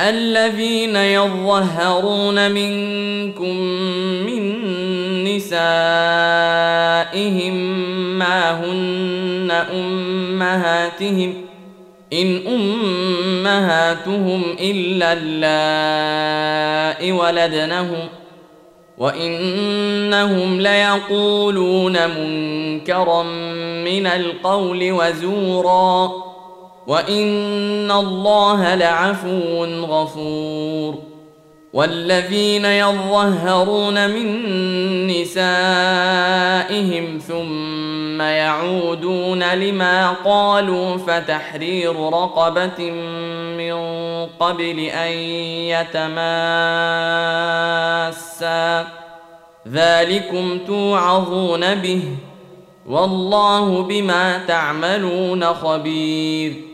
الذين يظهرون منكم من نسائهم ما هن أمهاتهم إن أمهاتهم إلا اللائي ولدنهم وإنهم ليقولون منكرا من القول وزورا. وان الله لعفو غفور والذين يظهرون من نسائهم ثم يعودون لما قالوا فتحرير رقبه من قبل ان يتماسا ذلكم توعظون به والله بما تعملون خبير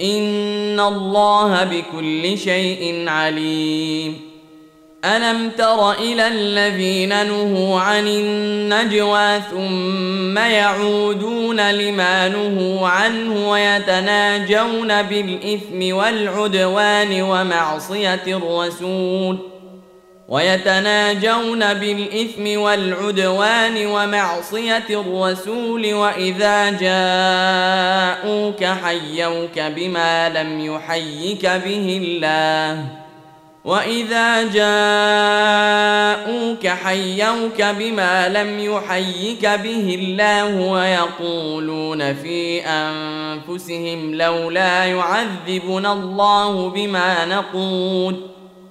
ان الله بكل شيء عليم. الم تر إلى الذين نهوا عن النجوى ثم يعودون لما نهوا عنه ويتناجون بالاثم والعدوان ومعصيه الرسول. ويتناجون بالإثم والعدوان ومعصية الرسول وإذا جاءوك حيوك بما لم يحيك به الله. وإذا جاءوك حيوك بما لم يحيك به الله ويقولون في أنفسهم لولا يعذبنا الله بما نقول.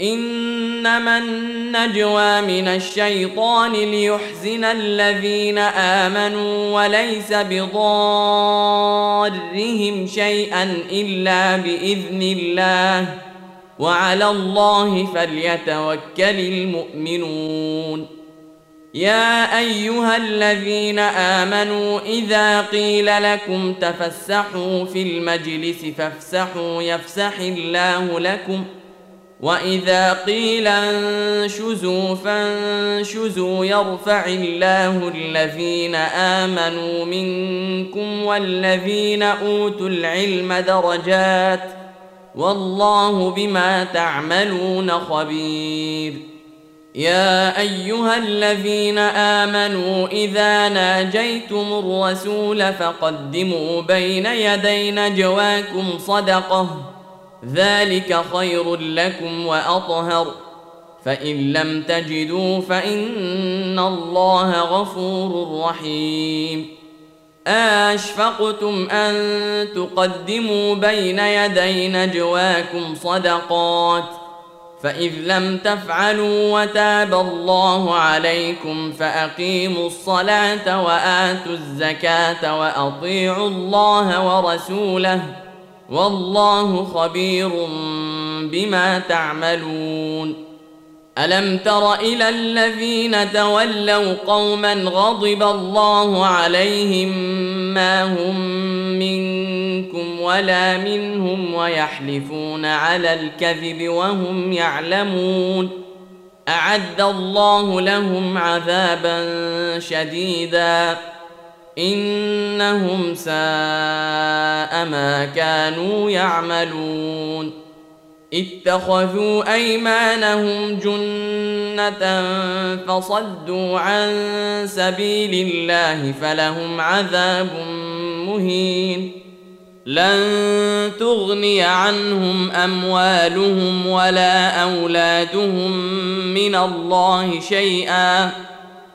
إنما النجوى من الشيطان ليحزن الذين آمنوا وليس بضارهم شيئا إلا بإذن الله. وعلى الله فليتوكل المؤمنون. يا أيها الذين آمنوا إذا قيل لكم تفسحوا في المجلس فافسحوا يفسح الله لكم ۖ. واذا قيل انشزوا فانشزوا يرفع الله الذين امنوا منكم والذين اوتوا العلم درجات والله بما تعملون خبير يا ايها الذين امنوا اذا ناجيتم الرسول فقدموا بين يدي نجواكم صدقه ذلك خير لكم واطهر فان لم تجدوا فان الله غفور رحيم. اشفقتم ان تقدموا بين يدي نجواكم صدقات فاذ لم تفعلوا وتاب الله عليكم فاقيموا الصلاه واتوا الزكاه واطيعوا الله ورسوله والله خبير بما تعملون. ألم تر إلى الذين تولوا قوما غضب الله عليهم ما هم منكم ولا منهم ويحلفون على الكذب وهم يعلمون. أعد الله لهم عذابا شديدا. إنهم ساء ما كانوا يعملون. اتخذوا أيمانهم جنة فصدوا عن سبيل الله فلهم عذاب مهين. لن تغني عنهم أموالهم ولا أولادهم من الله شيئا.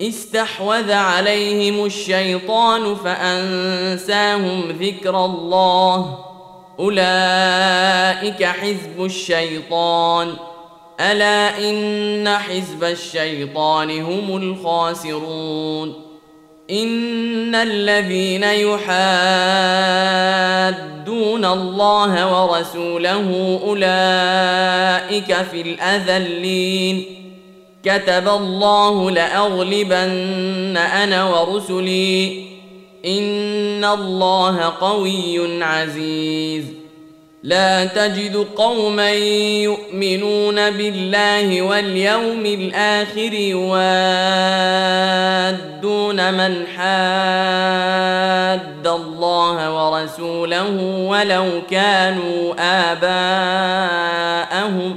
استحوذ عليهم الشيطان فأنساهم ذكر الله. أولئك حزب الشيطان. ألا إن حزب الشيطان هم الخاسرون. إن الذين يحادون الله ورسوله أولئك في الأذلين. كتب الله لأغلبن أنا ورسلي. إن الله قوي عزيز. لا تجد قوما يؤمنون بالله واليوم الآخر يوادون من حاد الله ورسوله ولو كانوا آباءهم